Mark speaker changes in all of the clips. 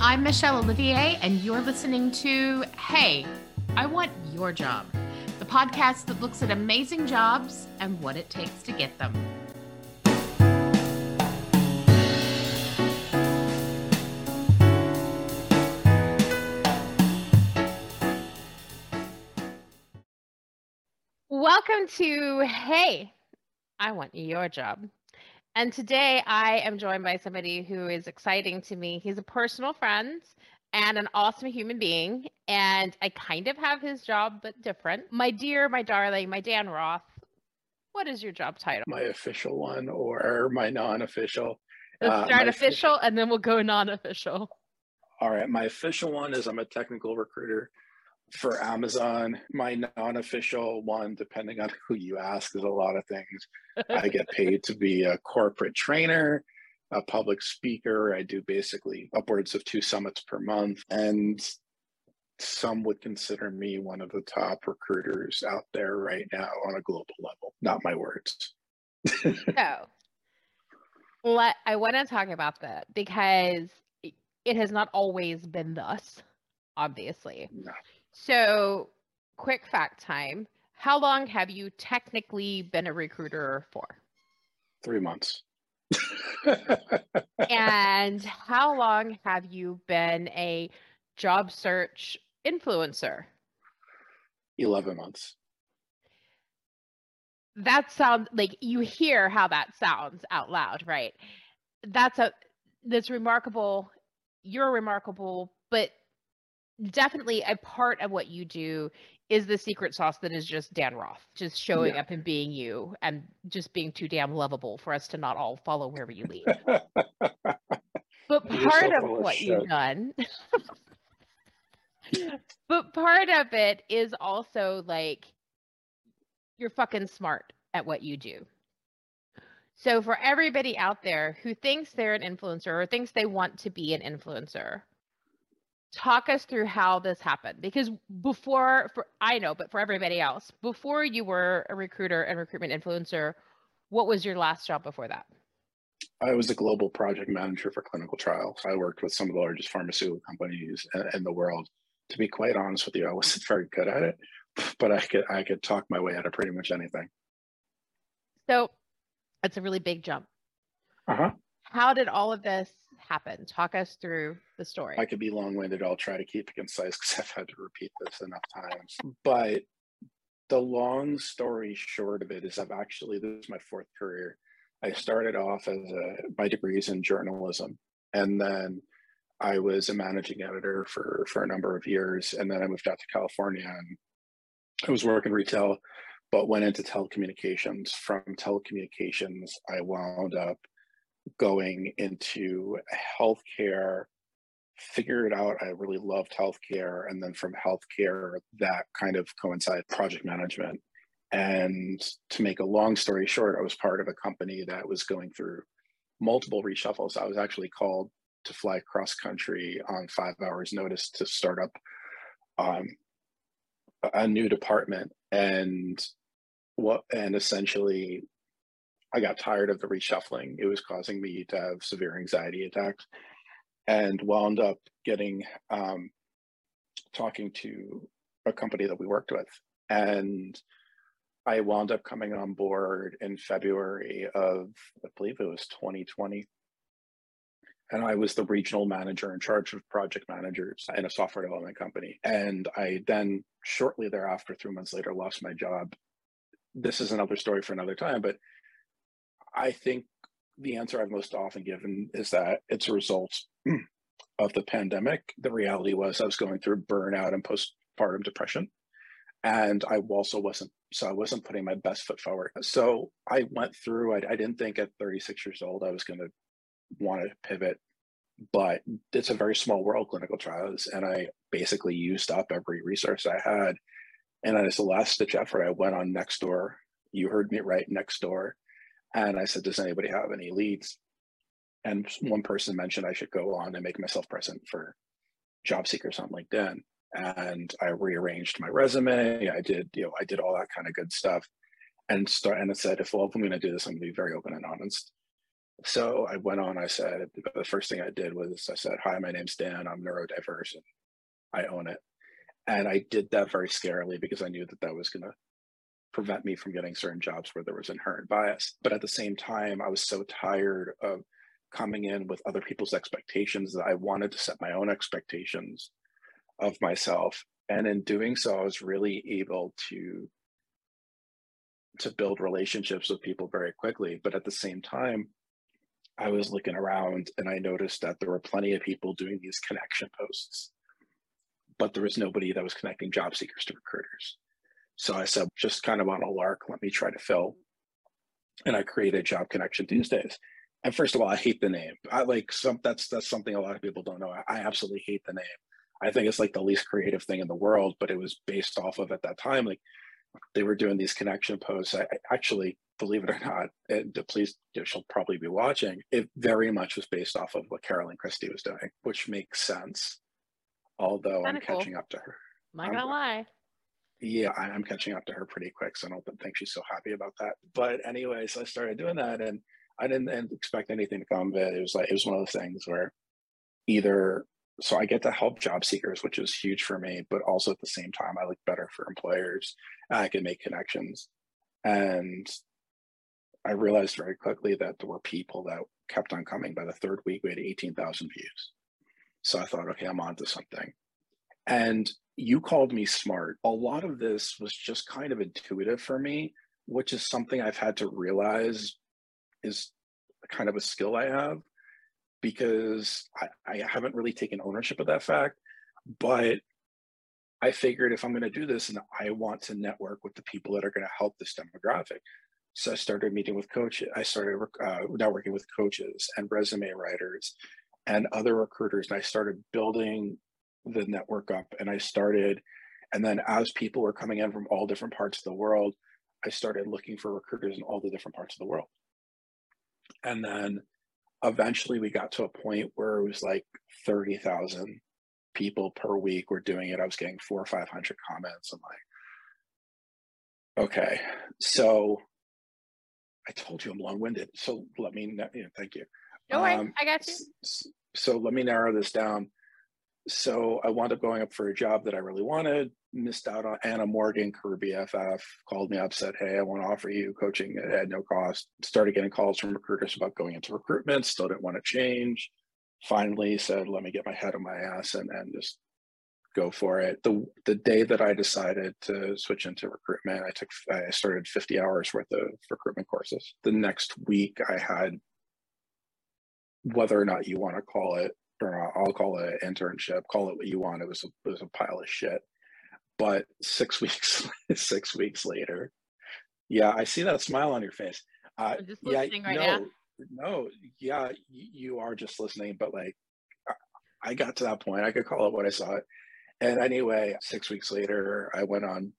Speaker 1: I'm Michelle Olivier, and you're listening to Hey, I Want Your Job, the podcast that looks at amazing jobs and what it takes to get them. Welcome to Hey, I Want Your Job. And today I am joined by somebody who is exciting to me. He's a personal friend and an awesome human being. And I kind of have his job, but different. My dear, my darling, my Dan Roth, what is your job title?
Speaker 2: My official one or my non official?
Speaker 1: Let's uh, start official and then we'll go non official.
Speaker 2: All right. My official one is I'm a technical recruiter for Amazon. My non official one, depending on who you ask, is a lot of things. I get paid to be a corporate trainer, a public speaker. I do basically upwards of two summits per month. And some would consider me one of the top recruiters out there right now on a global level. Not my words.
Speaker 1: so, let, I want to talk about that because it has not always been thus, obviously. No. So, quick fact time. How long have you technically been a recruiter for?
Speaker 2: Three months.
Speaker 1: and how long have you been a job search influencer?
Speaker 2: 11 months.
Speaker 1: That sounds like you hear how that sounds out loud, right? That's a that's remarkable. You're remarkable, but definitely a part of what you do is the secret sauce that is just Dan Roth, just showing yeah. up and being you and just being too damn lovable for us to not all follow wherever you lead. but part so of what shit. you've done, but part of it is also like you're fucking smart at what you do. So for everybody out there who thinks they're an influencer or thinks they want to be an influencer, talk us through how this happened because before for i know but for everybody else before you were a recruiter and recruitment influencer what was your last job before that?
Speaker 2: I was a global project manager for clinical trials. I worked with some of the largest pharmaceutical companies in the world. To be quite honest with you i wasn't very good at it but i could i could talk my way out of pretty much anything.
Speaker 1: So that's a really big jump.
Speaker 2: Uh-huh.
Speaker 1: How did all of this happen? Talk us through the story.
Speaker 2: I could be long winded. I'll try to keep it concise because I've had to repeat this enough times. But the long story short of it is I've actually, this is my fourth career. I started off as a, my degrees in journalism. And then I was a managing editor for, for a number of years. And then I moved out to California and I was working retail, but went into telecommunications. From telecommunications, I wound up going into healthcare, figured out I really loved healthcare. And then from healthcare, that kind of coincided project management. And to make a long story short, I was part of a company that was going through multiple reshuffles. I was actually called to fly cross country on five hours notice to start up um, a new department and what and essentially I got tired of the reshuffling. It was causing me to have severe anxiety attacks and wound up getting um, talking to a company that we worked with. And I wound up coming on board in February of, I believe it was 2020. And I was the regional manager in charge of project managers in a software development company. And I then, shortly thereafter, three months later, lost my job. This is another story for another time, but I think the answer I've most often given is that it's a result of the pandemic. The reality was I was going through burnout and postpartum depression. And I also wasn't, so I wasn't putting my best foot forward. So I went through, I, I didn't think at 36 years old I was going to want to pivot, but it's a very small world, clinical trials. And I basically used up every resource I had. And as a last ditch effort, I went on Nextdoor. You heard me right, Nextdoor and I said, Does anybody have any leads? And one person mentioned I should go on and make myself present for job seekers on LinkedIn. And I rearranged my resume. I did, you know, I did all that kind of good stuff. And start and it said, if well, if I'm gonna do this, I'm gonna be very open and honest. So I went on, I said, the first thing I did was I said, Hi, my name's Dan. I'm neurodiverse and I own it. And I did that very scarily because I knew that that was going to prevent me from getting certain jobs where there was inherent bias. But at the same time, I was so tired of coming in with other people's expectations that I wanted to set my own expectations of myself. And in doing so, I was really able to to build relationships with people very quickly. But at the same time, I was looking around and I noticed that there were plenty of people doing these connection posts, but there was nobody that was connecting job seekers to recruiters. So I said, just kind of on a lark, let me try to fill. And I created Job Connection Tuesdays. Mm-hmm. And first of all, I hate the name. I like some that's that's something a lot of people don't know. I, I absolutely hate the name. I think it's like the least creative thing in the world, but it was based off of at that time, like they were doing these connection posts. I, I actually, believe it or not, and please, you know, she'll probably be watching. It very much was based off of what Carolyn Christie was doing, which makes sense. Although Kinda I'm cool. catching up to her.
Speaker 1: Not gonna lie.
Speaker 2: Yeah, I, am catching up to her pretty quick, so I don't think she's so happy about that. But anyway, so I started doing that, and I didn't expect anything to come of it. It was like it was one of those things where either so I get to help job seekers, which is huge for me, but also at the same time, I look better for employers. I can make connections. And I realized very quickly that there were people that kept on coming. By the third week, we had 18,000 views. So I thought, okay, I'm onto something. And you called me smart. A lot of this was just kind of intuitive for me, which is something I've had to realize is kind of a skill I have because I, I haven't really taken ownership of that fact. But I figured if I'm going to do this and I want to network with the people that are going to help this demographic. So I started meeting with coaches. I started uh, networking with coaches and resume writers and other recruiters. And I started building the network up and I started, and then as people were coming in from all different parts of the world, I started looking for recruiters in all the different parts of the world. And then eventually we got to a point where it was like 30,000 people per week were doing it. I was getting four or 500 comments. I'm like, okay. So I told you I'm long winded. So let me, know, thank you.
Speaker 1: No way. Um, I got you.
Speaker 2: So let me narrow this down. So I wound up going up for a job that I really wanted missed out on Anna Morgan, career BFF, called me up, said, Hey, I want to offer you coaching at no cost. Started getting calls from recruiters about going into recruitment, still didn't want to change. Finally said, Let me get my head on my ass and, and just go for it. The the day that I decided to switch into recruitment, I took I started 50 hours worth of recruitment courses. The next week I had whether or not you want to call it or not, I'll call it an internship, call it what you want. It was a, it was a pile of shit. But six weeks six weeks later yeah i see that smile on your face. Uh, yeah right no now. no yeah you are just listening but like i got to that point. I could call it what i saw it. And anyway six weeks later i went on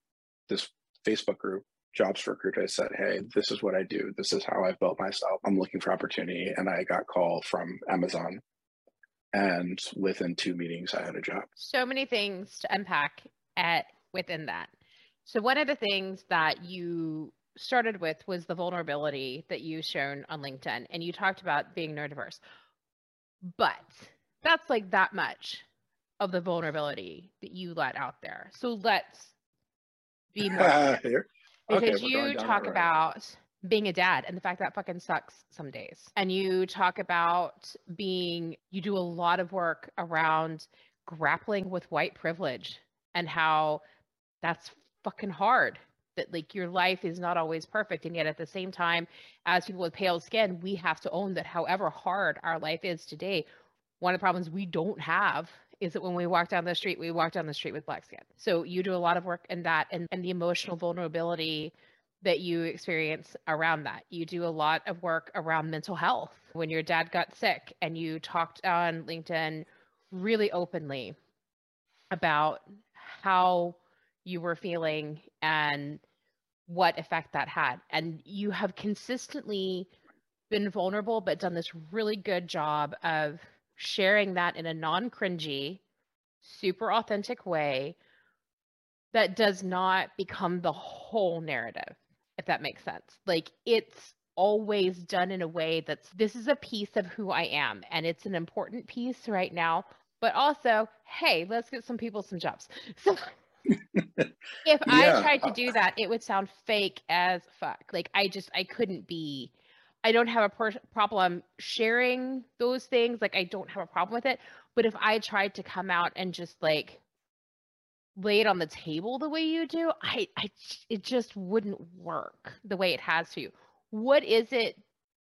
Speaker 2: this facebook group jobs for recruit i said hey this is what i do. This is how i've built myself i'm looking for opportunity. And i got called from amazon and within two meetings i had a job
Speaker 1: so many things to unpack at within that. So one of the things that you started with was the vulnerability that you shown on LinkedIn and you talked about being neurodiverse. But that's like that much of the vulnerability that you let out there. So let's be more because okay, you talk about being a dad and the fact that fucking sucks some days. And you talk about being you do a lot of work around grappling with white privilege and how that's fucking hard that like your life is not always perfect and yet at the same time as people with pale skin we have to own that however hard our life is today one of the problems we don't have is that when we walk down the street we walk down the street with black skin so you do a lot of work in that and, and the emotional vulnerability that you experience around that you do a lot of work around mental health when your dad got sick and you talked on linkedin really openly about how you were feeling and what effect that had. And you have consistently been vulnerable, but done this really good job of sharing that in a non cringy, super authentic way that does not become the whole narrative, if that makes sense. Like it's always done in a way that's this is a piece of who I am and it's an important piece right now. But also, hey, let's get some people some jobs. So if yeah. I tried to do that, it would sound fake as fuck. Like I just I couldn't be I don't have a per- problem sharing those things. Like I don't have a problem with it. But if I tried to come out and just like lay it on the table the way you do, I I it just wouldn't work the way it has to. What is it?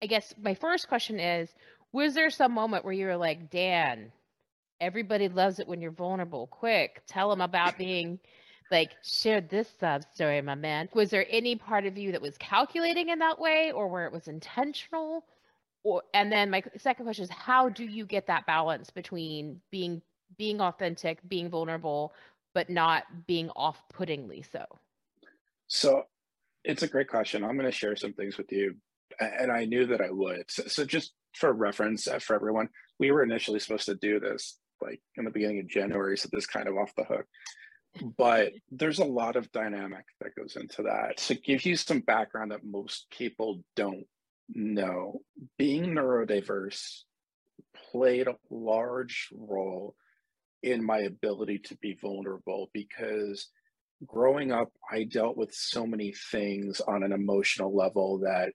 Speaker 1: I guess my first question is was there some moment where you were like, Dan, everybody loves it when you're vulnerable. Quick, tell them about being like share this sub story, my man. Was there any part of you that was calculating in that way or where it was intentional? Or and then my second question is how do you get that balance between being being authentic, being vulnerable, but not being off-puttingly so?
Speaker 2: So it's a great question. I'm going to share some things with you, and I knew that I would. So, so just for reference uh, for everyone, we were initially supposed to do this like in the beginning of January, so this kind of off the hook. But there's a lot of dynamic that goes into that. To give you some background that most people don't know, being neurodiverse played a large role in my ability to be vulnerable because growing up, I dealt with so many things on an emotional level that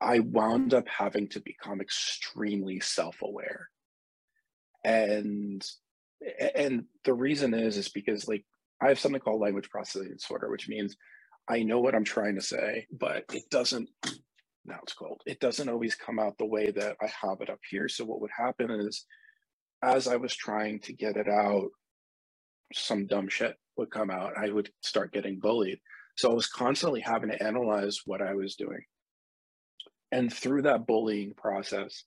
Speaker 2: I wound up having to become extremely self aware and and the reason is is because like i have something called language processing disorder which means i know what i'm trying to say but it doesn't now it's cold. It doesn't always come out the way that i have it up here. So what would happen is as i was trying to get it out some dumb shit would come out. I would start getting bullied. So i was constantly having to analyze what i was doing. And through that bullying process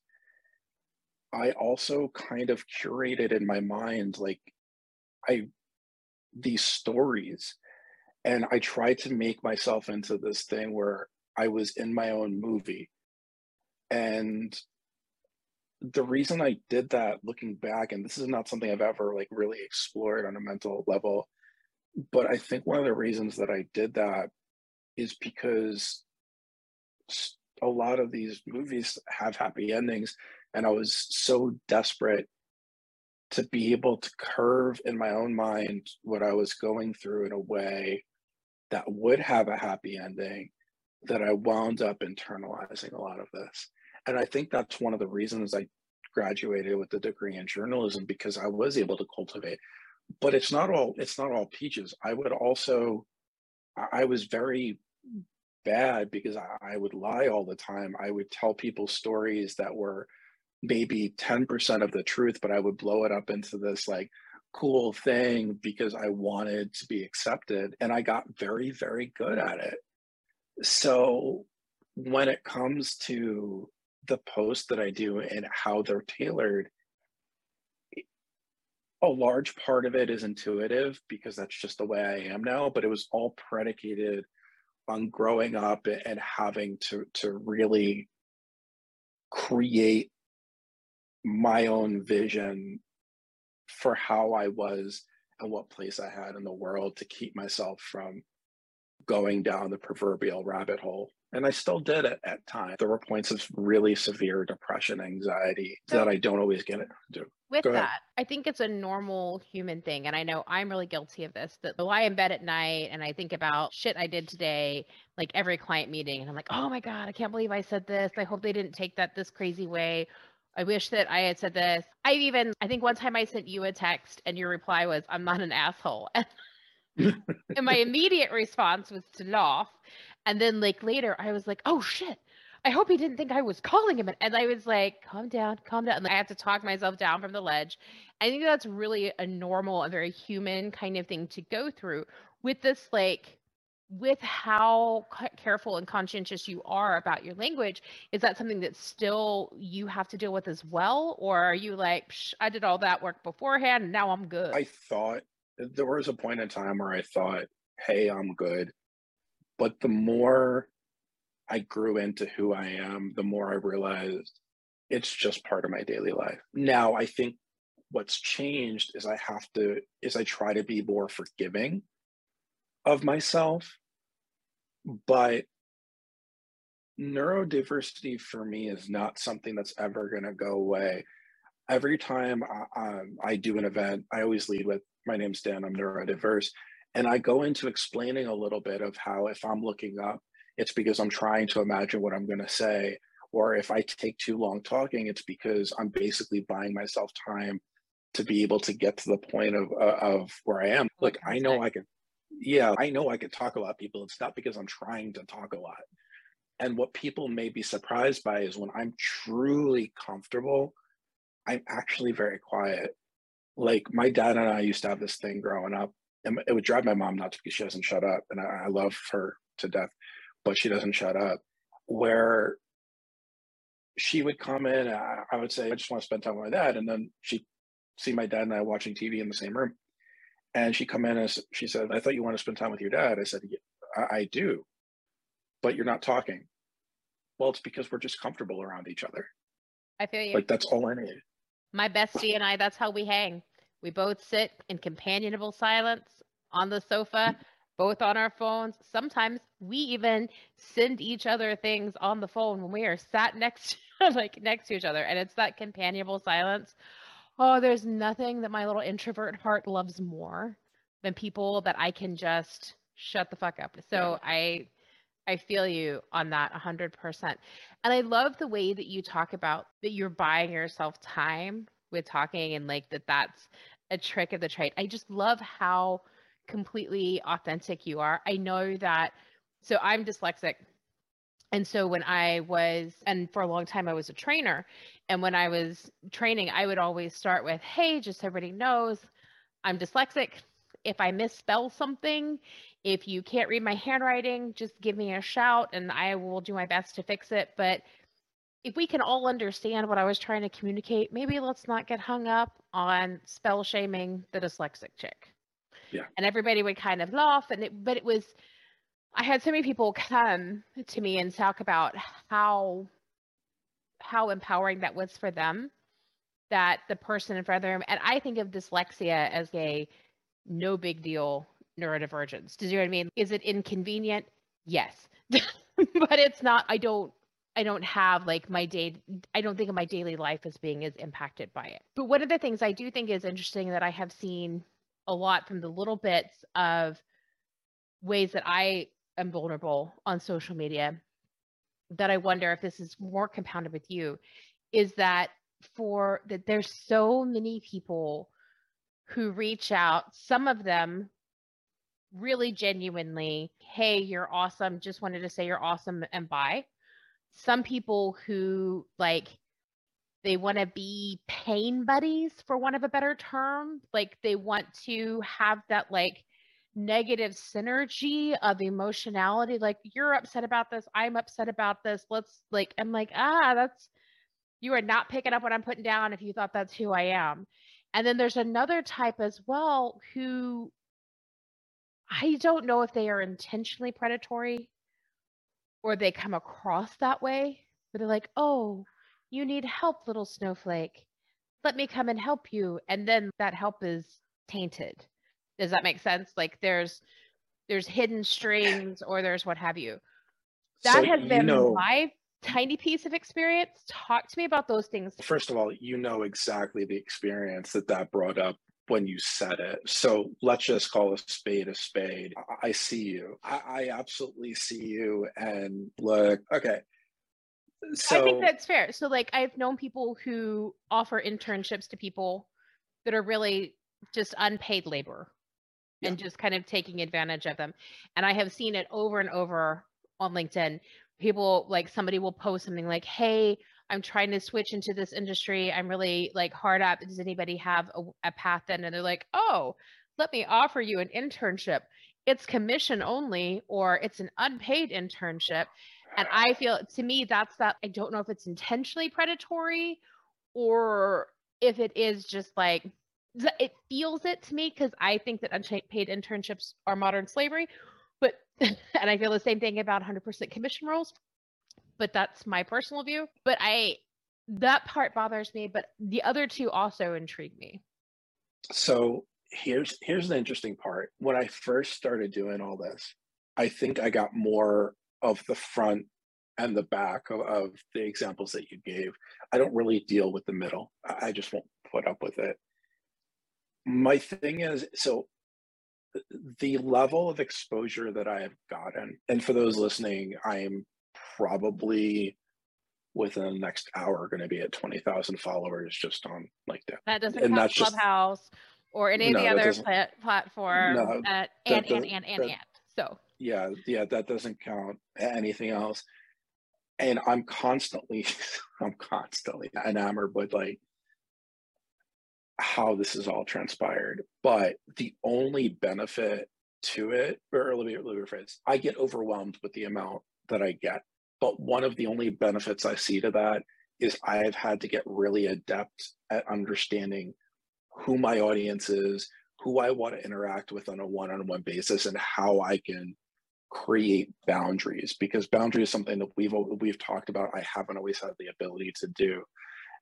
Speaker 2: I also kind of curated in my mind like I these stories. And I tried to make myself into this thing where I was in my own movie. And the reason I did that looking back, and this is not something I've ever like really explored on a mental level, but I think one of the reasons that I did that is because a lot of these movies have happy endings and I was so desperate to be able to curve in my own mind what I was going through in a way that would have a happy ending that I wound up internalizing a lot of this. And I think that's one of the reasons I graduated with the degree in journalism because I was able to cultivate. But it's not all it's not all peaches. I would also I was very bad because I, would lie all the time. I would tell people stories that were maybe 10% of the truth, but I would blow it up into this like cool thing because I wanted to be accepted. And I got very, very good at it. So when it comes to the posts that I do and how they're tailored, a large part of it is intuitive because that's just the way I am now, but it was all predicated on growing up and having to to really create my own vision for how I was and what place I had in the world to keep myself from going down the proverbial rabbit hole. And I still did it at times. There were points of really severe depression, anxiety so, that I don't always get into.
Speaker 1: With that. I think it's a normal human thing. And I know I'm really guilty of this that I lie in bed at night and I think about shit I did today, like every client meeting. And I'm like, oh my God, I can't believe I said this. I hope they didn't take that this crazy way. I wish that I had said this. I even, I think one time I sent you a text and your reply was, I'm not an asshole. and my immediate response was to laugh. And then, like, later, I was like, oh shit. I hope he didn't think I was calling him. And I was like, calm down, calm down. And I have to talk myself down from the ledge. I think that's really a normal and very human kind of thing to go through with this, like, with how careful and conscientious you are about your language is that something that still you have to deal with as well or are you like i did all that work beforehand and now i'm good
Speaker 2: i thought there was a point in time where i thought hey i'm good but the more i grew into who i am the more i realized it's just part of my daily life now i think what's changed is i have to is i try to be more forgiving of myself but neurodiversity for me is not something that's ever going to go away. Every time I, um, I do an event, I always lead with my name's Dan, I'm neurodiverse. And I go into explaining a little bit of how if I'm looking up, it's because I'm trying to imagine what I'm going to say. Or if I take too long talking, it's because I'm basically buying myself time to be able to get to the point of uh, of where I am. Like I know I can, yeah, I know I can talk a lot. People, it's not because I'm trying to talk a lot. And what people may be surprised by is when I'm truly comfortable, I'm actually very quiet. Like my dad and I used to have this thing growing up, and it would drive my mom nuts because she doesn't shut up, and I, I love her to death, but she doesn't shut up. Where she would come in, I, I would say, I just want to spend time with my dad, and then she'd see my dad and I watching TV in the same room. And she come in and she said, I thought you want to spend time with your dad. I said, I, I do, but you're not talking. Well, it's because we're just comfortable around each other.
Speaker 1: I feel you.
Speaker 2: Like that's all I need.
Speaker 1: My bestie and I, that's how we hang. We both sit in companionable silence on the sofa, both on our phones. Sometimes we even send each other things on the phone when we are sat next like next to each other. And it's that companionable silence. Oh, there's nothing that my little introvert heart loves more than people that I can just shut the fuck up. So yeah. I I feel you on that 100%. And I love the way that you talk about that you're buying yourself time with talking and like that that's a trick of the trade. I just love how completely authentic you are. I know that so I'm dyslexic. And so when I was and for a long time I was a trainer and when I was training I would always start with hey just so everybody knows I'm dyslexic. If I misspell something, if you can't read my handwriting, just give me a shout and I will do my best to fix it. But if we can all understand what I was trying to communicate, maybe let's not get hung up on spell shaming the dyslexic chick.
Speaker 2: Yeah.
Speaker 1: And everybody would kind of laugh. And it, but it was, I had so many people come to me and talk about how, how empowering that was for them that the person in front of them, and I think of dyslexia as a no big deal neurodivergence. Does you know what I mean? Is it inconvenient? Yes. but it's not I don't I don't have like my day I don't think of my daily life as being as impacted by it. But one of the things I do think is interesting that I have seen a lot from the little bits of ways that I am vulnerable on social media that I wonder if this is more compounded with you is that for that there's so many people who reach out some of them really genuinely, hey, you're awesome. Just wanted to say you're awesome and bye. Some people who like they want to be pain buddies for one of a better term, like they want to have that like negative synergy of emotionality like you're upset about this i'm upset about this let's like i'm like ah that's you are not picking up what i'm putting down if you thought that's who i am. And then there's another type as well who I don't know if they are intentionally predatory or they come across that way, but they're like, oh, you need help, little snowflake. Let me come and help you. And then that help is tainted. Does that make sense? Like there's there's hidden strings or there's what have you. That so, has been know, my tiny piece of experience. Talk to me about those things.
Speaker 2: First of all, you know exactly the experience that that brought up when you said it. So let's just call a spade a spade. Uh-huh. I see you. I, I absolutely see you. And look, okay.
Speaker 1: So I think that's fair. So like I've known people who offer internships to people that are really just unpaid labor yeah. and just kind of taking advantage of them. And I have seen it over and over on LinkedIn. People like somebody will post something like, "Hey, I'm trying to switch into this industry. I'm really like hard up. Does anybody have a, a path then? And they're like, oh, let me offer you an internship. It's commission only, or it's an unpaid internship. And I feel to me, that's that. I don't know if it's intentionally predatory or if it is just like, it feels it to me because I think that unpaid internships are modern slavery. But, and I feel the same thing about 100% commission roles but that's my personal view. But I that part bothers me, but the other two also intrigue me.
Speaker 2: So here's here's the interesting part. When I first started doing all this, I think I got more of the front and the back of, of the examples that you gave. I don't really deal with the middle. I just won't put up with it. My thing is so the level of exposure that I have gotten, and for those listening, I'm probably within the next hour going to be at 20,000 followers just on LinkedIn.
Speaker 1: That doesn't and count Clubhouse just, or any of no, the other plat- platform. No, and, and, and, and, and, and. So.
Speaker 2: Yeah, yeah, that doesn't count anything else. And I'm constantly, I'm constantly enamored with like how this is all transpired. But the only benefit to it, or let me, let me rephrase, I get overwhelmed with the amount that I get. But one of the only benefits I see to that is I've had to get really adept at understanding who my audience is, who I want to interact with on a one on one basis, and how I can create boundaries because boundary is something that we've we've talked about i haven't always had the ability to do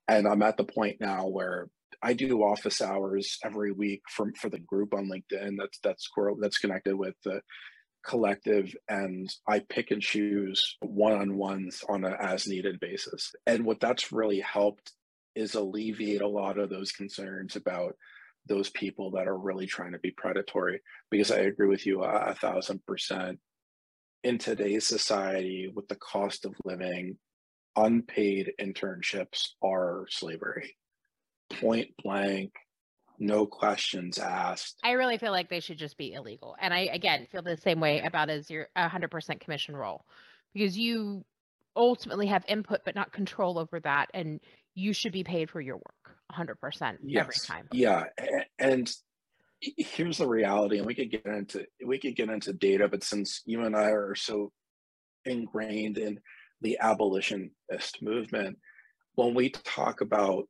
Speaker 2: and i'm at the point now where I do office hours every week for for the group on LinkedIn. That's that's that's connected with the collective, and I pick and choose one on ones on an as needed basis. And what that's really helped is alleviate a lot of those concerns about those people that are really trying to be predatory. Because I agree with you a, a thousand percent. In today's society, with the cost of living, unpaid internships are slavery point blank, no questions asked.
Speaker 1: I really feel like they should just be illegal. And I, again, feel the same way about as your 100% commission role because you ultimately have input but not control over that. And you should be paid for your work 100% yes. every time.
Speaker 2: Yeah. And here's the reality and we could get into we could get into data but since you and i are so ingrained in the abolitionist movement when we talk about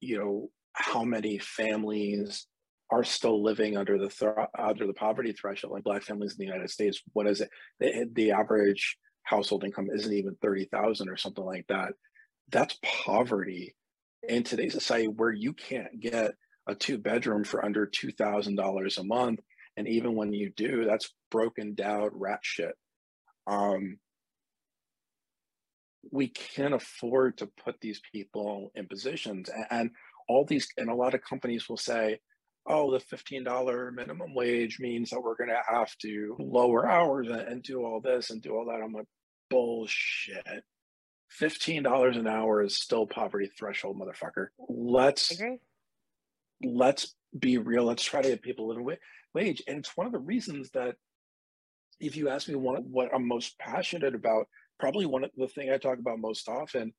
Speaker 2: you know how many families are still living under the th- under the poverty threshold? Like black families in the united states what is it? The, the average household income isn't even 30000 or something like that. That's poverty in today's society where you can't get a two bedroom for under $2000 a month. And even when you do that's broken down rat shit. Um, we can't afford to put these people in positions. And all these and a lot of companies will say oh the $15 minimum wage means that we're going to have to lower hours and, do all this and do all that. I'm like bullshit. $15 an hour is still poverty threshold motherfucker. Let's let's be real. Let's try to get people a little wage. And it's one of the reasons that if you ask me one, what i'm most passionate about probably one of the thing I talk about most often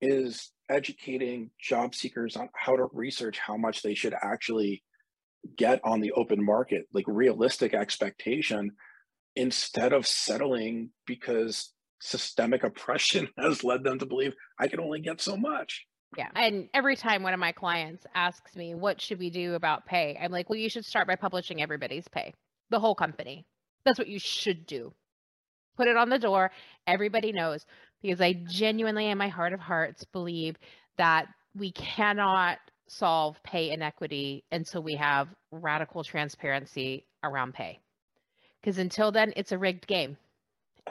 Speaker 2: is educating job seekers on how to research how much they should actually get on the open market, like realistic expectation, instead of settling because systemic oppression has led them to believe I can only get so much.
Speaker 1: Yeah. And every time one of my clients asks me, what should we do about pay? I'm like, well, you should start by publishing everybody's pay, the whole company. That's what you should do put it on the door. Everybody knows because I genuinely, in my heart of hearts, believe that we cannot solve pay inequity until we have radical transparency around pay. Because until then, it's a rigged game.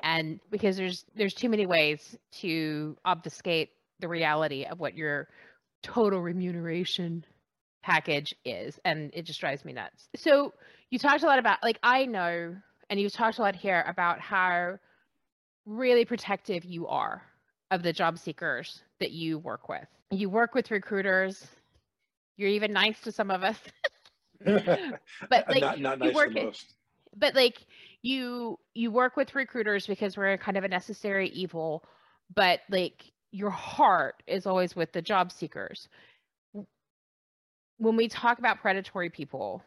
Speaker 1: And because there's there's too many ways to obfuscate the reality of what your total remuneration package is and it just drives me nuts. So you talked a lot about like I know and you've talked a lot here about how really protective you are of the job seekers that you work with. You work with recruiters. You're even nice to some of us.
Speaker 2: but like not, not nice
Speaker 1: you work
Speaker 2: most.
Speaker 1: but like you you work with recruiters because we're kind of a necessary evil, but like your heart is always with the job seekers. When we talk about predatory people,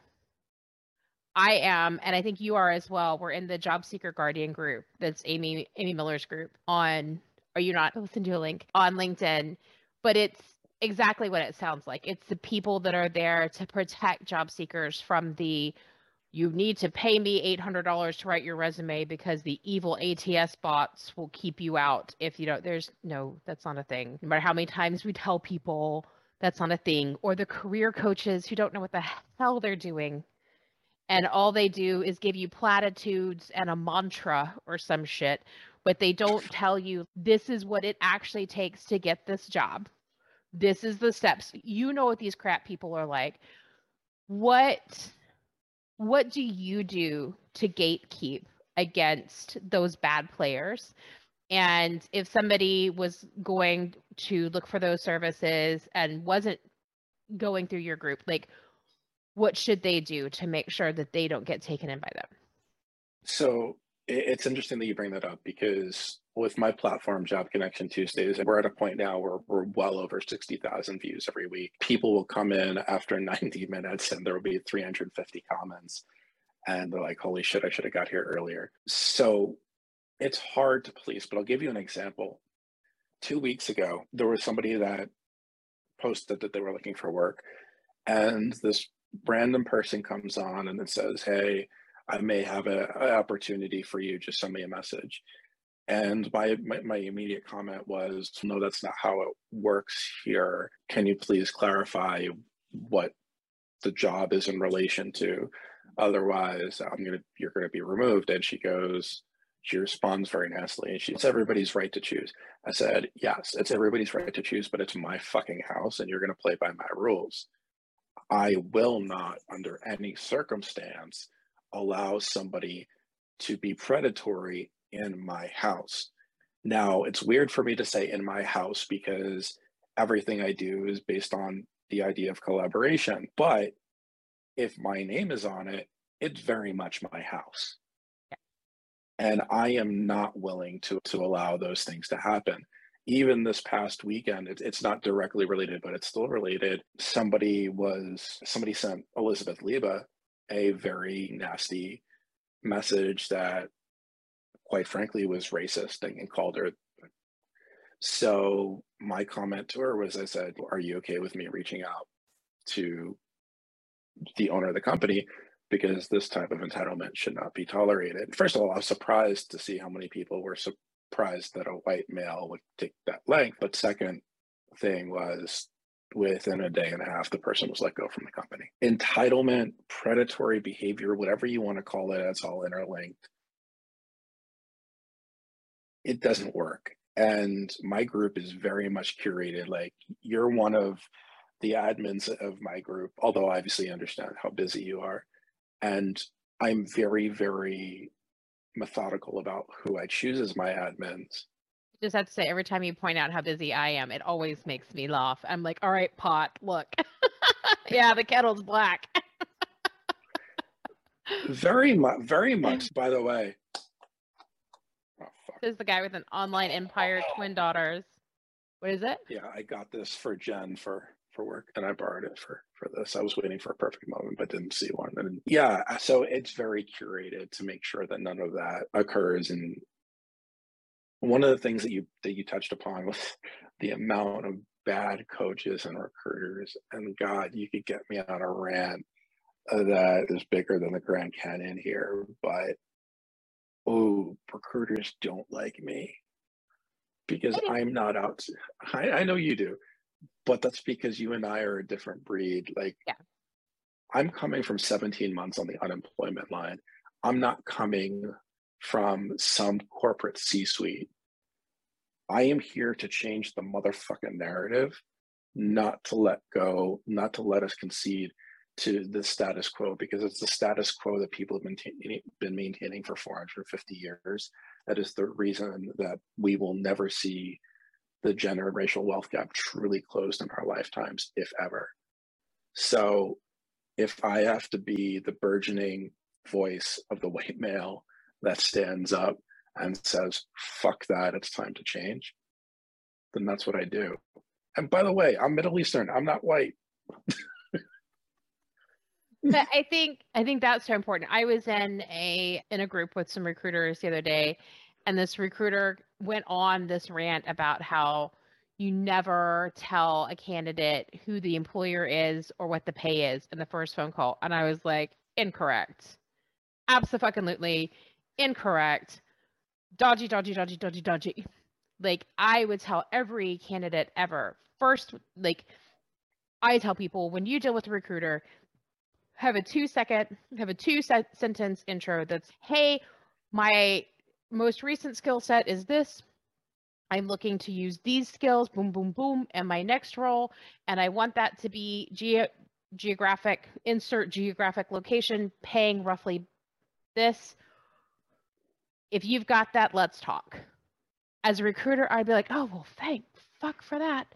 Speaker 1: I am, and I think you are as well. We're in the Job Seeker Guardian group. That's Amy Amy Miller's group on. Are you not? Listen to a link on LinkedIn, but it's exactly what it sounds like. It's the people that are there to protect job seekers from the you need to pay me $800 to write your resume because the evil ATS bots will keep you out if you don't there's no that's not a thing. No matter how many times we tell people that's not a thing or the career coaches who don't know what the hell they're doing and all they do is give you platitudes and a mantra or some shit but they don't tell you this is what it actually takes to get this job. This is the steps. You know what these crap people are like. What what do you do to gatekeep against those bad players? And if somebody was going to look for those services and wasn't going through your group, like what should they do to make sure that they don't get taken in by them?
Speaker 2: So it's interesting that you bring that up because with my platform, Job Connection Tuesdays, we're at a point now where we're well over 60,000 views every week. People will come in after 90 minutes and there will be 350 comments. And they're like, holy shit, I should have got here earlier. So it's hard to police, but I'll give you an example. Two weeks ago, there was somebody that posted that they were looking for work. And this random person comes on and it says, Hey, I may have an opportunity for you. Just send me a message. And my, my, my immediate comment was, no, that's not how it works here. Can you please clarify what the job is in relation to? Otherwise, I'm gonna you're gonna be removed. And she goes, she responds very nastily and she says, everybody's right to choose. I said, yes, it's everybody's right to choose, but it's my fucking house and you're gonna play by my rules. I will not, under any circumstance, allow somebody to be predatory in my house. Now, it's weird for me to say in my house because everything I do is based on the idea of collaboration. But if my name is on it, it's very much my house. And I am not willing to, to allow those things to happen even this past weekend, it, it's not directly related, but it's still related. Somebody was somebody sent Elizabeth Lieba a very nasty message that, quite frankly, was racist and, and called her. So my comment to her was, I said, "Are you okay with me reaching out to the owner of the company?" Because this type of entitlement should not be tolerated. First of all, I was surprised to see how many people were su- surprised that a white male would take that length. But second thing was within a day and a half, the person was let go from the company. Entitlement, predatory behavior, whatever you want to call it, it's all interlinked. It doesn't work. And my group is very much curated. Like you're one of the admins of my group, although I obviously understand how busy you are. And I'm very, very methodical about who I choose as my admins.
Speaker 1: Just have to say, every time you point out how busy I am, it always makes me laugh. I'm like, all right, pot, look. yeah, the kettle's black.
Speaker 2: very much, very much, by the way.
Speaker 1: Oh, this is the guy with an online empire, twin daughters. What is it?
Speaker 2: Yeah, I got this for Jen for for work and I borrowed it for for this. I was waiting for a perfect moment but didn't see one. And yeah, so it's very curated to make sure that none of that occurs and one of the things that you that you touched upon was the amount of bad coaches and recruiters and god you could get me on a rant that is bigger than the grand canyon here but oh recruiters don't like me because i'm not out I, I know you do but that's because you and I are a different breed. Like,
Speaker 1: yeah.
Speaker 2: I'm coming from 17 months on the unemployment line. I'm not coming from some corporate C suite. I am here to change the motherfucking narrative, not to let go, not to let us concede to the status quo because it's the status quo that people have been, t- been maintaining for 450 years. That is the reason that we will never see the gender and racial wealth gap truly closed in our lifetimes, if ever. So if I have to be the burgeoning voice of the white male that stands up and says, fuck that, it's time to change, then that's what I do. And by the way, I'm Middle Eastern, I'm not white.
Speaker 1: but I think I think that's so important. I was in a in a group with some recruiters the other day and this recruiter went on this rant about how you never tell a candidate who the employer is or what the pay is in the first phone call. And I was like, incorrect. Absolutely incorrect. Dodgy, dodgy, dodgy, dodgy, dodgy. Like I would tell every candidate ever first, like I tell people when you deal with a recruiter, have a two second, have a two se- sentence intro that's, hey, my most recent skill set is this. I'm looking to use these skills, boom, boom, boom, and my next role. And I want that to be ge- geographic, insert geographic location, paying roughly this. If you've got that, let's talk. As a recruiter, I'd be like, oh, well, thank fuck for that.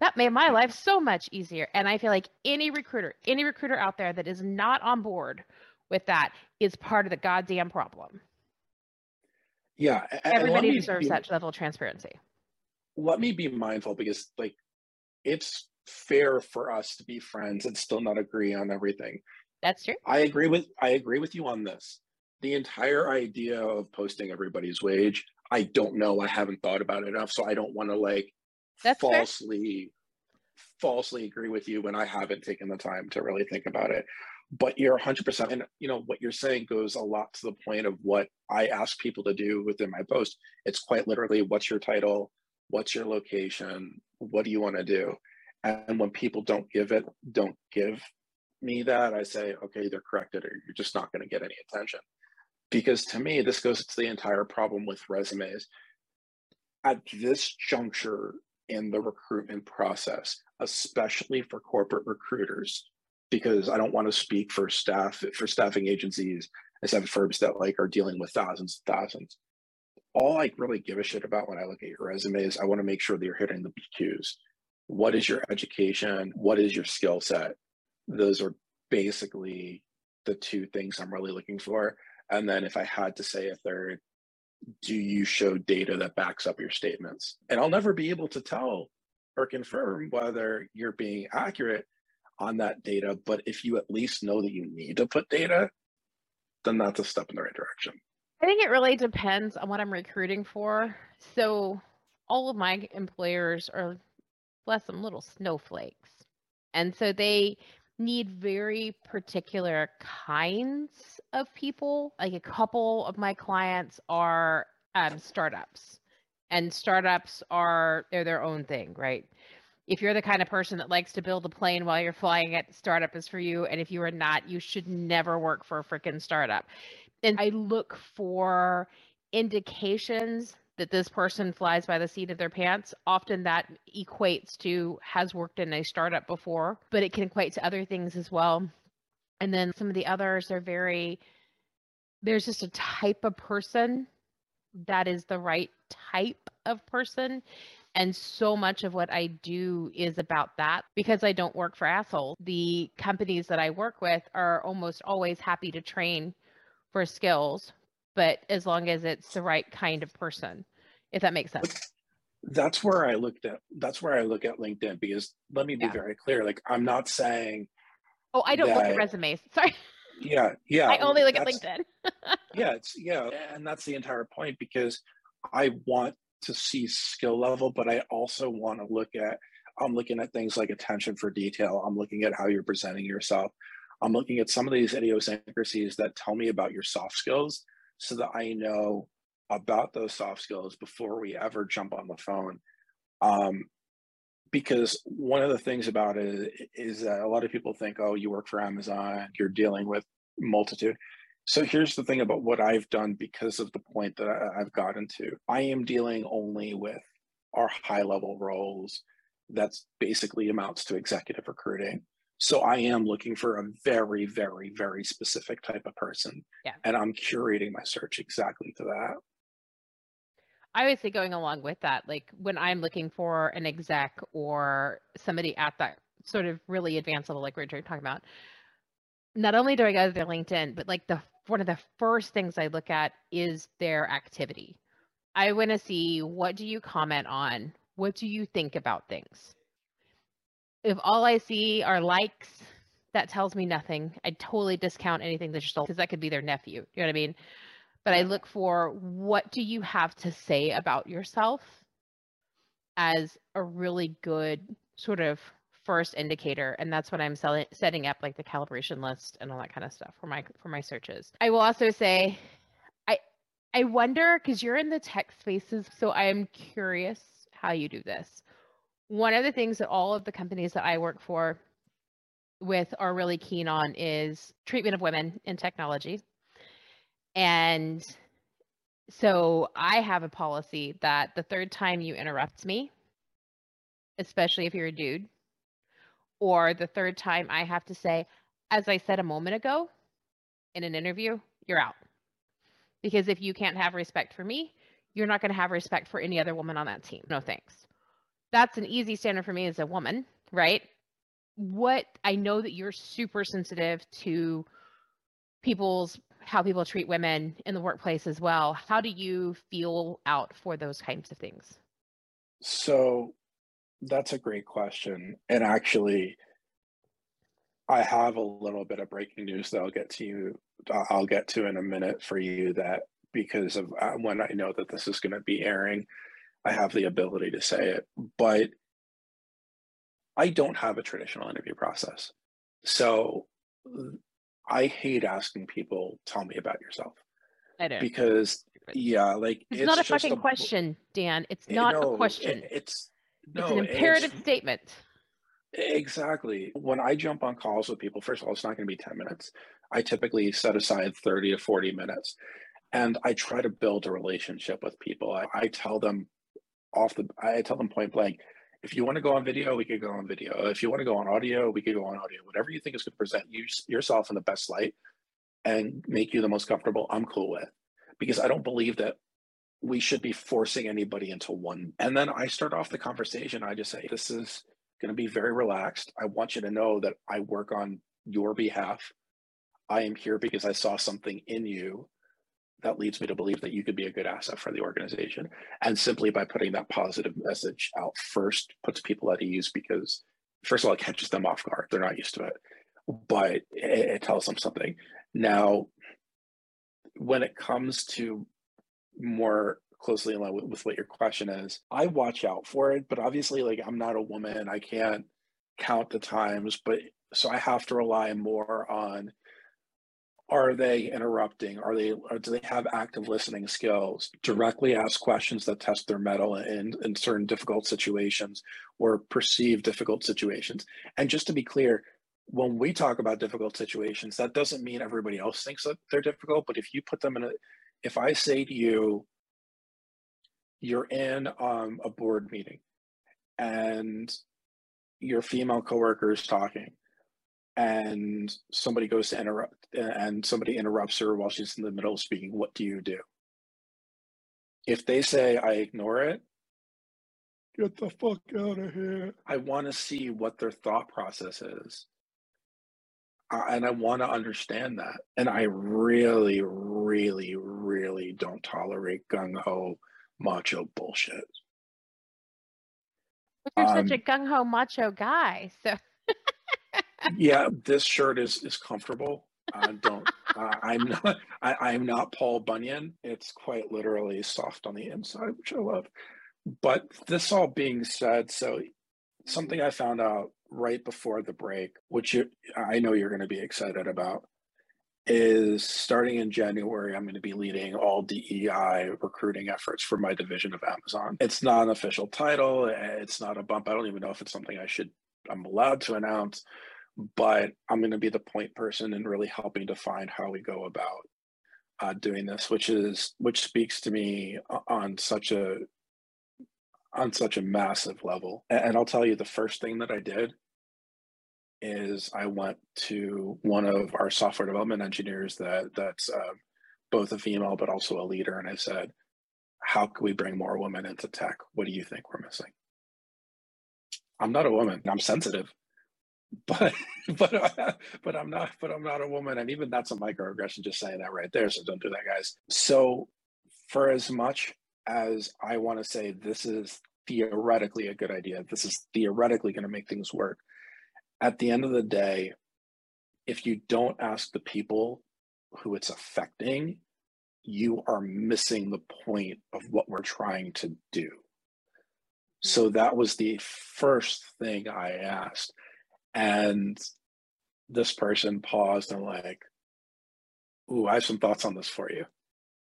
Speaker 1: That made my life so much easier. And I feel like any recruiter, any recruiter out there that is not on board with that is part of the goddamn problem.
Speaker 2: Yeah.
Speaker 1: Everybody deserves be, that level of transparency.
Speaker 2: Let me be mindful because, like, it's fair for us to be friends and still not agree on everything.
Speaker 1: That's true.
Speaker 2: I agree with I agree with you on this. The entire idea of posting everybody's wage, I don't know. I haven't thought about it enough, so I don't want to like That's falsely fair. falsely agree with you when I haven't taken the time to really think about it. But you're 100% and you know what you're saying goes a lot to the point of what I ask people to do within my post. It's quite literally what's your title, what's your location, what do you want to do? And when people don't give it, don't give me that, I say, okay, either correct it or you're just not going to get any attention. Because to me, this goes to the entire problem with resumes. At this juncture in the recruitment process, especially for corporate recruiters, because I don't want to speak for staff for staffing agencies and staffing firms that like are dealing with thousands and thousands. All I really give a shit about when I look at your resume is I want to make sure that you're hitting the BQs what is your education? What is your skill set? Those are basically the two things i'm really looking for. And then if i had to say a third do you show data that backs up your statements? And i'll never be able to tell or confirm whether you're being accurate on that data but if you at least know that you need to put data then that's a step in the right direction
Speaker 1: i think it really depends on what i'm recruiting for so all of my employers are bless them, little snowflakes. And so they need very particular kinds of people. Like a couple of my clients are um, startups, and startups are they're their own thing, right? If you're the kind of person that likes to build a plane while you're flying it, startup is for you. And if you are not, you should never work for a freaking startup. And I look for indications that this person flies by the seat of their pants. Often that equates to has worked in a startup before, but it can equate to other things as well. And then some of the others are very, there's just a type of person that is the right type of person. And so much of what I do is about that because I don't work for assholes. The companies that I work with are almost always happy to train for skills but as long as it's the right kind of person, if that makes sense.
Speaker 2: That's where I looked at. That's where I look at LinkedIn because let me be yeah. very clear. Like I'm not saying.
Speaker 1: Oh, I don't that, look at resumes. Sorry.
Speaker 2: Yeah, yeah.
Speaker 1: I only look at LinkedIn.
Speaker 2: yeah, it's yeah, and that's the entire point because I want to see skill level, but I also want to look at. I'm looking at things like attention for detail. I'm looking at how you're presenting yourself. I'm looking at some of these idiosyncrasies that tell me about your soft skills so that I know about those soft skills before we ever jump on the phone. Um, because one of the things about it is that a lot of people think, oh, you work for Amazon, you're dealing with multitude. So here's the thing about what I've done because of the point that I've gotten to. I am dealing only with our high level roles. That's basically amounts to executive recruiting. So I am looking for a very, very, very specific type of person.
Speaker 1: Yeah.
Speaker 2: And I'm curating my search exactly to that.
Speaker 1: I would say going along with that, like when I'm looking for an exec or somebody at that sort of really advanced level, like are talking about, not only do I go to their LinkedIn, but like the one of the first things I look at is their activity. I want to see what do you comment on? What do you think about things? if all I see are likes, that tells me nothing. I totally discount anything that's just because that could be their nephew. You know what I mean? But I look for what do you have to say about yourself as a really good sort of first indicator and that's what i'm selling, setting up like the calibration list and all that kind of stuff for my for my searches i will also say i i wonder because you're in the tech spaces so i am curious how you do this one of the things that all of the companies that I work for with are really keen on is treatment of women in technology. And So I have a policy that the third time you interrupt me, especially if you're a dude, or the third time I have to say, as I said a moment ago in an interview, you're out. Because if you can't have respect for me, you're not going to have respect for any other woman on that team. No thanks. That's an easy standard for me as a woman, right? What I know that you're super sensitive to people's how people treat women in the workplace as well. How do you feel out for those kinds of things?
Speaker 2: So that's a great question. And actually, I have a little bit of breaking news that I'll get to you. Uh, I'll get to in a minute for you that because of uh, when I know that this is going to be airing, I have the ability to say it. But I don't have a traditional interview process. So I hate asking people, tell me about yourself.
Speaker 1: I do.
Speaker 2: Because yeah, like
Speaker 1: it's, it's not a fucking a, question, Dan. It's eh, not no, a question.
Speaker 2: It, it's no,
Speaker 1: it's an imperative it's, statement.
Speaker 2: Exactly. When I jump on calls with people, first of all, it's not going to be 10 minutes. I typically set aside 30 to 40 minutes and I try to build a relationship with people. I, I tell them off the, I tell them point blank, if you want to go on video, we could go on video. If you want to go on audio, we could go on audio. Whatever you think is going to present you yourself in the best light and make you the most comfortable, I'm cool with. Because I don't believe that we should be forcing anybody into one. And then I start off the conversation. I just say, this is going to be very relaxed. I want you to know that I work on your behalf. I am here because I saw something in you that leads me to believe that you could be a good asset for the organization. And simply by putting that positive message out first puts people at ease because, first of all, it catches them off guard. They're not used to it, but it, it tells them something. Now, when it comes to more closely in line with, with what your question is, I watch out for it, but obviously, like, I'm not a woman. I can't count the times, but so I have to rely more on are they interrupting? Are they or do they have active listening skills? Directly ask questions that test their mettle in, in certain difficult situations or perceived difficult situations. And just to be clear when we talk about difficult situations that doesn't mean everybody else thinks that they're difficult but if you put them in a if i say to you you're in um, a board meeting and your female coworker is talking and somebody goes to interrupt and somebody interrupts her while she's in the middle of speaking, what do you do? If they say, I ignore it, get the fuck out of here. I want to see what their thought process is. Uh, and I want to understand that. And I really, really, really don't tolerate gung ho macho bullshit.
Speaker 1: But you're um, such a gung ho macho guy. So
Speaker 2: yeah, this shirt is is comfortable. Uh, don't. Uh, I'm not. I, I'm not Paul Bunyan. It's quite literally soft on the inside, which I love. But this all being said, so something I found out right before the break, which you, I know you're going to be excited about, is starting in January, I'm going to be leading all DEI recruiting efforts for my division of Amazon. It's not an official title. It's not a bump. I don't even know if it's something I should, I'm allowed to announce but I'm going to be the point person and really helping to find how we go about uh, doing this, which is which speaks to me on such a on such a massive level. And I'll tell you, the first thing that I did is I went to one of our software development engineers that that's uh, both a female but also a leader, and I said, "How can we bring more women into tech? What do you think we're missing?" I'm not a woman. I'm sensitive but but but I'm not but I'm not a woman, and even that's a microaggression. Just saying that right there. So don't do that, guys. So for as much as I want to say this is theoretically a good idea, this is theoretically going to make things work. At the end of the day, if you don't ask the people who it's affecting, you are missing the point of what we're trying to do. So that was the first thing I asked. And this person paused and like, ooh, I have some thoughts on this for you.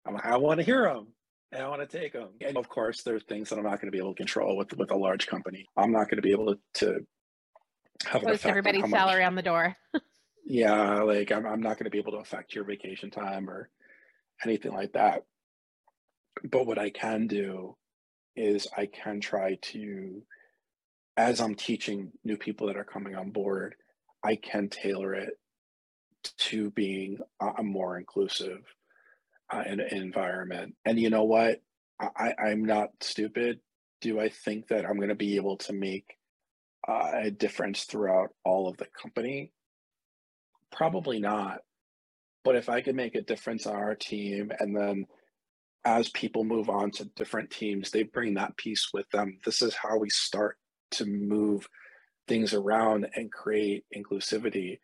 Speaker 2: I'm like, I want to hear them and I want to take them. And of course, there's things that I'm not going to be able to control with with a large company. I'm not going to be able to, to
Speaker 1: have post everybody's salary on the door.
Speaker 2: yeah, like I'm I'm not going to be able to affect your vacation time or anything like that. but what I can do is I can try to, as I'm teaching new people that are coming on board, I can tailor it to being a, more inclusive uh, in, environment. And you know what? I, I'm not stupid. Do I think that I'm going to be able to make uh, a difference throughout all of the company? Probably not. But if I could make a difference on our team and then as people move on to different teams, they bring that piece with them. This is how we start to move things around and create inclusivity.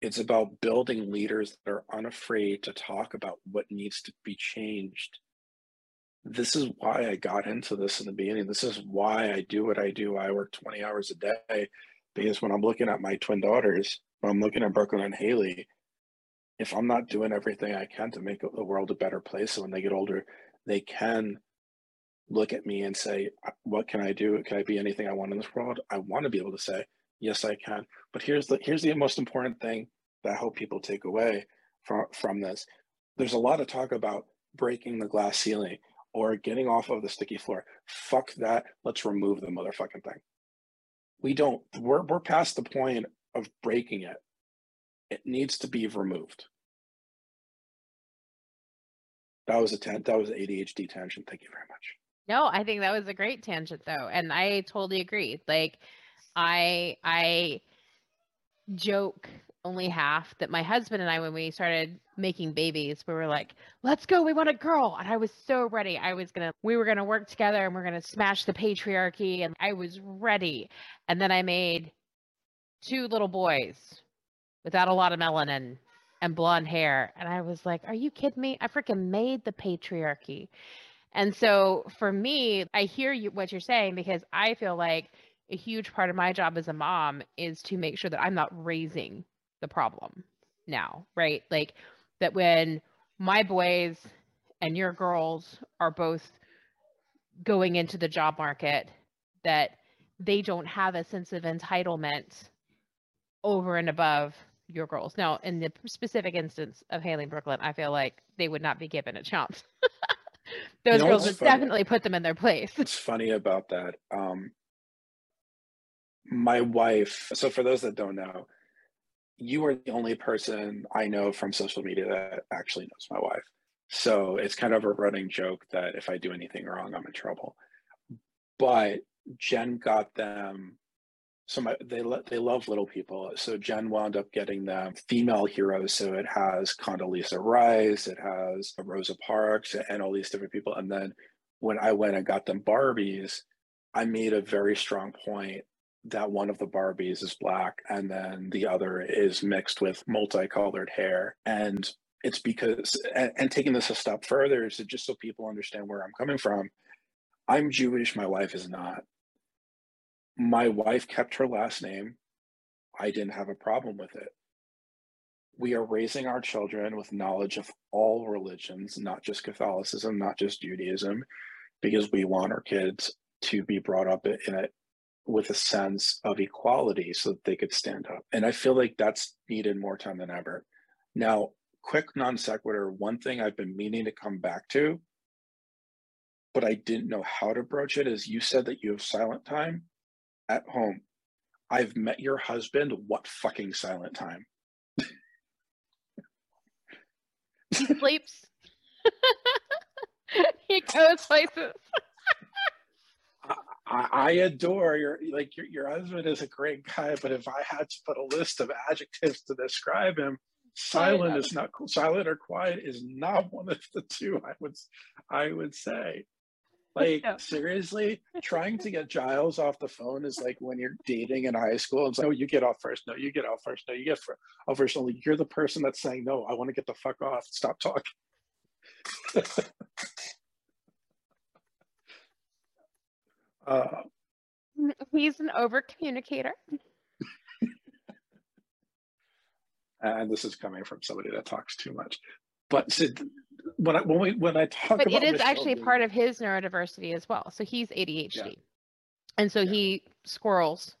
Speaker 2: It's about building leaders that are unafraid to talk about what needs to be changed. This is why I got into this in the beginning. This is why I do what I do. I work 20 hours a day because when I'm looking at my twin daughters, when I'm looking at Brooklyn and Haley, if I'm not doing everything I can to make the world a better place, so when they get older, they can look at me and say, "What can I do? Can I be anything I want in this world?" I want to be able to say, "Yes, I can." But here's the here's the most important thing that I hope people take away from from this. There's a lot of talk about breaking the glass ceiling or getting off of the sticky floor. Fuck that. Let's remove the motherfucking thing. We don't. We're we're past the point of breaking it it needs to be removed. That was a ten, that was ADHD tangent. Thank you very much.
Speaker 1: No, I think that was a great tangent though, and I totally agree. Like, I I joke only half that my husband and I, when we started making babies, we were like, let's go, we want a girl. And I was so ready. I was gonna, we were gonna work together and we're gonna smash the patriarchy. And I was ready. And then I made two little boys without a lot of melanin and blonde hair. And I was like, are you kidding me? I freaking made the patriarchy. And so for me, I hear you what you're saying because I feel like a huge part of my job as a mom is to make sure that I'm not raising the problem now, right? Like that when my boys and your girls are both going into the job market that they don't have a sense of entitlement over and above your girls. Now, in the specific instance of Haley and Brooklyn, I feel like they would not be given a chance. Those you know, girls would funny? definitely put them in their place.
Speaker 2: It's funny about that? Um, my wife. So, for those that don't know, you are the only person I know from social media that actually knows my wife. So it's kind of a running joke that if I do anything wrong, I'm in trouble. But Jen got them so my, they they love little people. So Jen wound up getting them female heroes. So it has Condoleezza Rice, it has Rosa Parks, and all these different people. And then when I went and got them Barbies, I made a very strong point that one of the Barbies is black and then the other is mixed with multicolored hair. And it's because, and, and taking this a step further, is just so people understand where I'm coming from. I'm Jewish, my wife is not my wife kept her last name. I didn't have a problem with it. We are raising our children with knowledge of all religions, not just Catholicism, not just Judaism, because we want our kids to be brought up in it with a sense of equality so that they could stand up. And I feel like that's needed more time than ever. Now, quick non sequitur, one thing I've been meaning to come back to, but I didn't know how to broach it is you said that you have silent time at home. I've met your husband. What fucking silent time?
Speaker 1: he sleeps. he goes places.
Speaker 2: I, I, adore your like your, your husband is a great guy, but if I had to put a list of adjectives to describe him, silent is not cool. silent or quiet is not one of the two. I would I would say. Like seriously, trying to get Giles off the phone is like when you're dating in high school. It's like, no, you get off first. No, you get off first. No, you get off first. Only you're the person that's saying, no, I want to get the fuck off. Stop talking.
Speaker 1: uh, He's an over communicator.
Speaker 2: and this is coming from somebody that talks too much. But when I when we when I talk
Speaker 1: but
Speaker 2: it
Speaker 1: is actually part of his neurodiversity as well. So he's ADHD, yeah. and so yeah. he squirrels,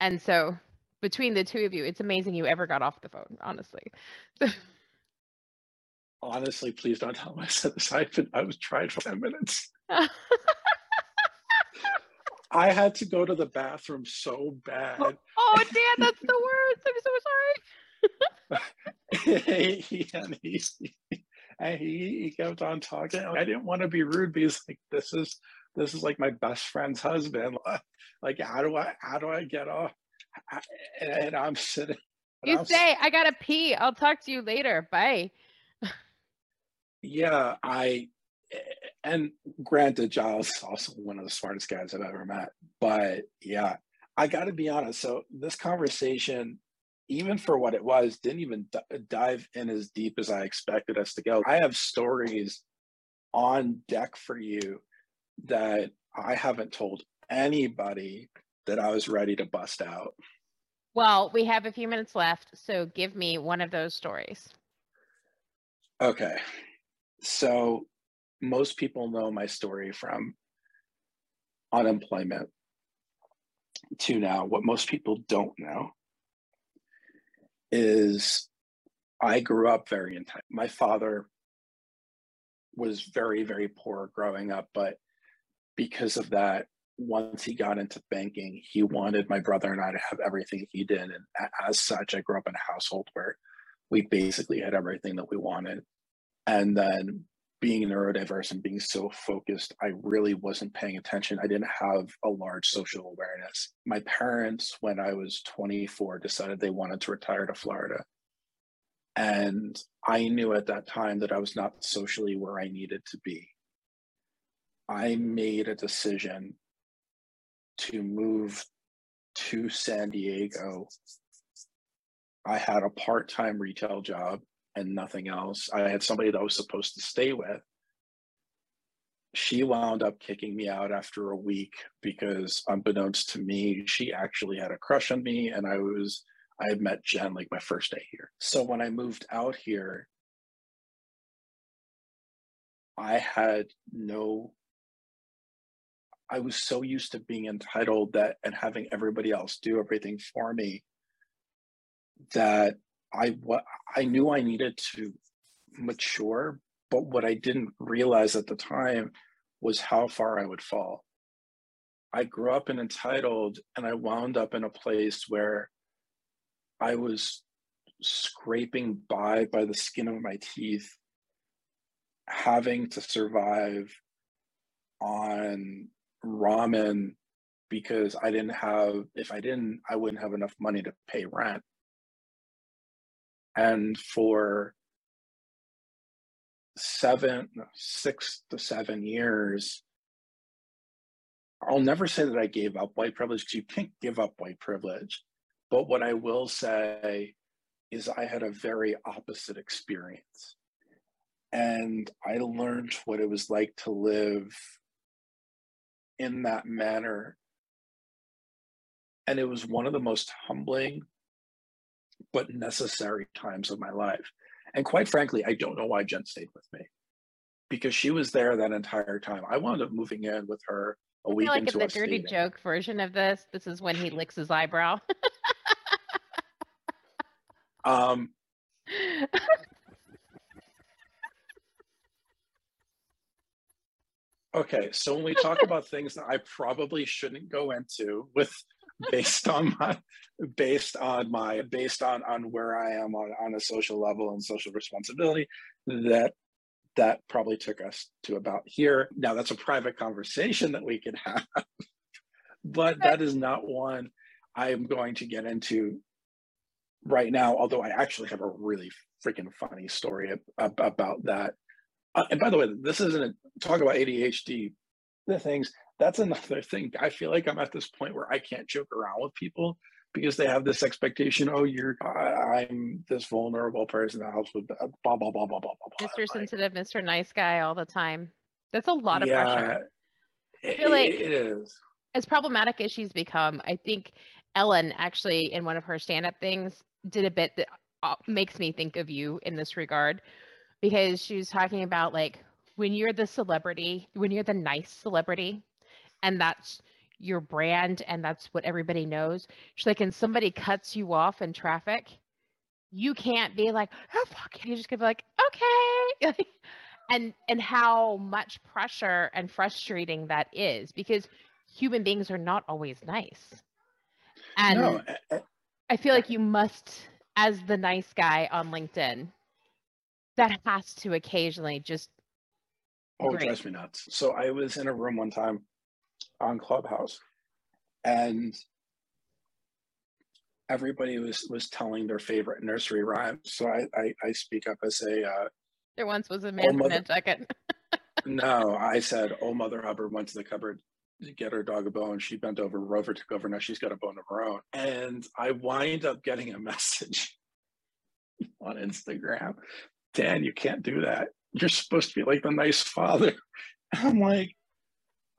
Speaker 1: and so between the two of you, it's amazing you ever got off the phone. Honestly.
Speaker 2: honestly, please don't tell me I said this. I've been, I was trying for 10 minutes. I had to go to the bathroom so bad.
Speaker 1: oh, oh Dan, that's the worst. I'm
Speaker 2: so sorry. he, and he, and he, he kept on talking. I didn't want to be rude because like this is this is like my best friend's husband. Like, how do I how do I get off? And I'm sitting.
Speaker 1: You I'm say, I gotta pee. I'll talk to you later. Bye.
Speaker 2: yeah, I and granted, Giles is also one of the smartest guys I've ever met. But yeah, I got to be honest. So this conversation, even for what it was, didn't even d- dive in as deep as I expected us to go. I have stories on deck for you that I haven't told anybody that I was ready to bust out.
Speaker 1: Well, we have a few minutes left, so give me one of those stories.
Speaker 2: Okay. So most people know my story from unemployment to now. What most people don't know is I grew up very entitled. My father was very, very poor growing up, but because of that, once he got into banking, he wanted my brother and I to have everything he did. And as such, I grew up in a household where we basically had everything that we wanted. And then being neurodiverse and being so focused, I really wasn't paying attention. I didn't have a large social awareness. My parents, when I was 24, decided they wanted to retire to Florida. And I knew at that time that I was not socially where I needed to be. I made a decision to move to San Diego. I had a part time retail job and nothing else. I had somebody that I was supposed to stay with. She wound up kicking me out after a week because, unbeknownst to me, she actually had a crush on me, and I was I had met Jen like my first day here. So when I moved out here, I had no I was so used to being entitled that and having everybody else do everything for me that I what I knew I needed to mature, but what I didn't realize at the time was how far I would fall. I grew up in entitled and I wound up in a place where I was scraping by by the skin of my teeth, having to survive on ramen because I didn't have, if I didn't, I wouldn't have enough money to pay rent. And for seven, six to seven years, I'll never say that I gave up white privilege because you can't give up white privilege. But what I will say is I had a very opposite experience. And I learned what it was like to live in that manner. And it was one of the most humbling but necessary times of my life. And quite frankly, I don't know why Jen stayed with me because she was there that entire time. I wound up moving in with her a week
Speaker 1: like
Speaker 2: into
Speaker 1: in the dirty dating. joke version of this. This is when he licks his eyebrow.
Speaker 2: um, okay, so when we talk about things that I probably shouldn't go into with based on my based on my based on on where I am on, on a social level and social responsibility that that probably took us to about here. Now that's a private conversation that we can have, but that is not one I am going to get into right now. Although I actually have a really freaking funny story about that. Uh, and by the way, this isn't a talk about ADHD the things that's another thing. I feel like I'm at this point where I can't joke around with people because they have this expectation. Oh, you're I, am this vulnerable person that helps with blah blah blah blah blah blah.
Speaker 1: Mr. Sensitive, Mr. Nice Guy, all the time. That's a lot of yeah, pressure. I feel like
Speaker 2: it is
Speaker 1: as problematic as she's become. I think Ellen actually in one of her stand-up things did a bit that uh, makes me think of you in this regard because she was talking about like when you're the celebrity, when you're the nice celebrity, and that's your brand and that's what everybody knows. She's like, and somebody cuts you off in traffic, you can't be like, oh fuck, you just gonna be like, okay. and and how much pressure and frustrating that is because human beings are not always nice. And no, I feel like you must, as the nice guy on LinkedIn, that has to occasionally just.
Speaker 2: Oh, it drives me nuts. So I was in a room one time on Clubhouse, and everybody was was telling their favorite nursery rhymes. So I I, I speak up as a. Uh,
Speaker 1: there once was a man from Nantucket.
Speaker 2: no, I said, "Oh, Mother Hubbard went to the cupboard to get her dog a bone. She bent over, Rover took over. Now she's got a bone of her own." And I wind up getting a message on Instagram, Dan, you can't do that. You're supposed to be like the nice father. I'm like,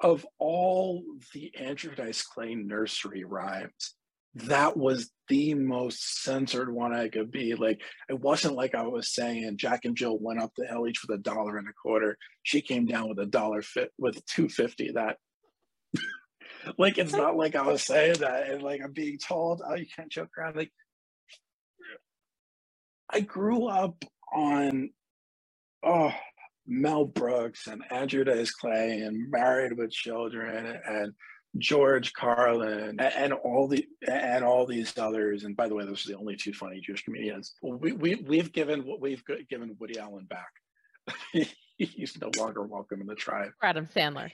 Speaker 2: of all the Andrew Dice Clay nursery rhymes, that was the most censored one I could be. Like, it wasn't like I was saying Jack and Jill went up the hill each with a dollar and a quarter. She came down with a dollar fit with 250. That like it's not like I was saying that and like I'm being told, oh, you can't joke around. Like I grew up on oh Mel Brooks and Andrew Dice Clay and Married with Children and George Carlin and, and, all the and all these others. And by the way, those are the only two funny Jewish comedians. We we we've given what we've given Woody Allen back. He's no longer welcome in the tribe.
Speaker 1: Adam Sandler.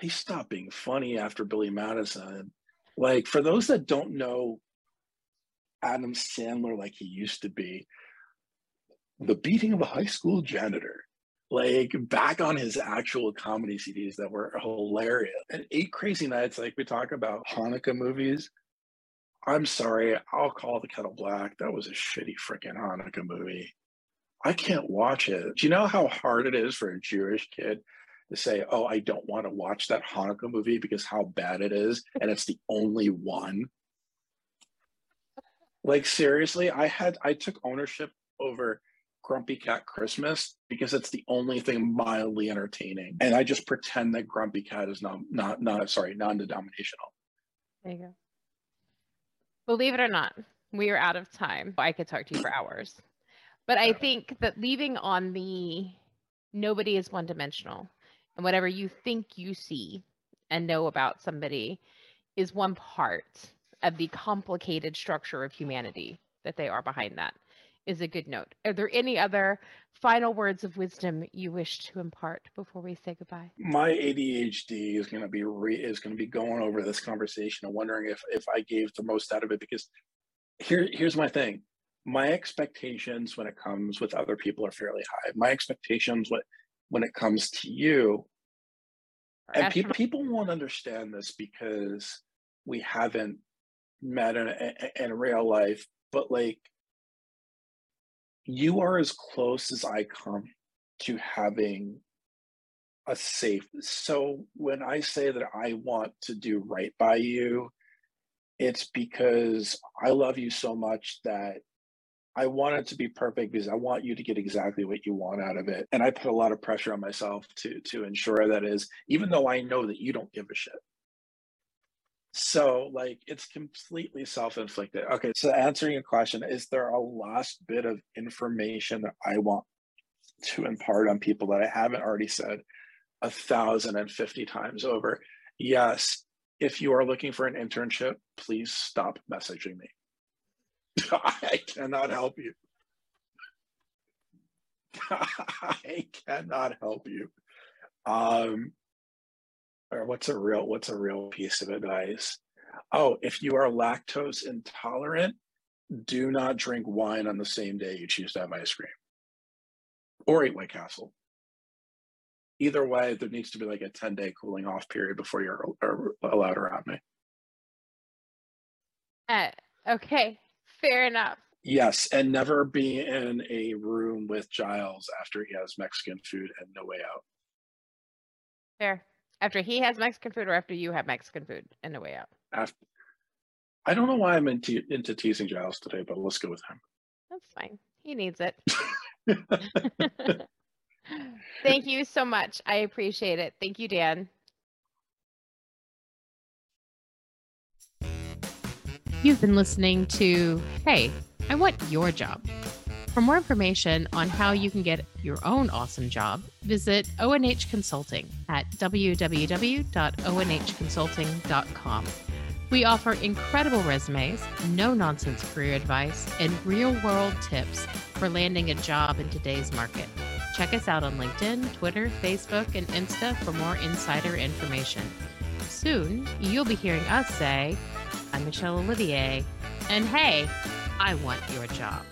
Speaker 2: He stopped being funny after Billy Madison. Like for those that don't know Adam Sandler like he used to be, the beating of a high school janitor like back on his actual comedy CDs that were hilarious. And Eight Crazy Nights, like we talk about Hanukkah movies. I'm sorry, I'll call the kettle black. That was a shitty freaking Hanukkah movie. I can't watch it. Do you know how hard it is for a Jewish kid to say, "Oh, I don't want to watch that Hanukkah movie because how bad it is, and it's the only one." Like seriously, I had I took ownership over Grumpy Cat Christmas because it's the only thing mildly entertaining. And I just pretend that Grumpy Cat is not not not sorry, non-denominational.
Speaker 1: There you go. Believe it or not, we are out of time. I could talk to you for hours. But I think that leaving on the nobody is one dimensional and whatever you think you see and know about somebody is one part of the complicated structure of humanity that they are behind that is a good note. Are there any other final words of wisdom you wish to impart before we say goodbye?
Speaker 2: My ADHD is going to be re- is going to be going over this conversation and wondering if if I gave the most out of it because here here's my thing. My expectations when it comes with other people are fairly high. My expectations when when it comes to you and pe- people won't understand this because we haven't met in, in real life but like you are as close as I come to having a safe. So when I say that I want to do right by you, it's because I love you so much that I want it to be perfect because I want you to get exactly what you want out of it. And I put a lot of pressure on myself to to ensure that is, even though I know that you don't give a shit. So, like, it's completely self inflicted. Okay, so answering your question, is there a last bit of information that I want to impart on people that I haven't already said a thousand and fifty times over? Yes. If you are looking for an internship, please stop messaging me. I cannot help you. I cannot help you. Um, or what's a real what's a real piece of advice? Oh if you are lactose intolerant do not drink wine on the same day you choose to have ice cream. Or eat white castle. Either way there needs to be like a 10 day cooling off period before you're allowed around me.
Speaker 1: Uh, okay. Fair enough.
Speaker 2: Yes and never be in a room with giles after he has mexican food and no way out.
Speaker 1: Fair after he has Mexican food or after you have Mexican food in the way out?
Speaker 2: After, I don't know why I'm into, into teasing Giles today, but let's go with him.
Speaker 1: That's fine. He needs it. Thank you so much. I appreciate it. Thank you, Dan. You've been listening to Hey, I Want Your Job. For more information on how you can get your own awesome job, visit ONH Consulting at www.onhconsulting.com. We offer incredible resumes, no nonsense career advice, and real world tips for landing a job in today's market. Check us out on LinkedIn, Twitter, Facebook, and Insta for more insider information. Soon, you'll be hearing us say, I'm Michelle Olivier, and hey, I want your job.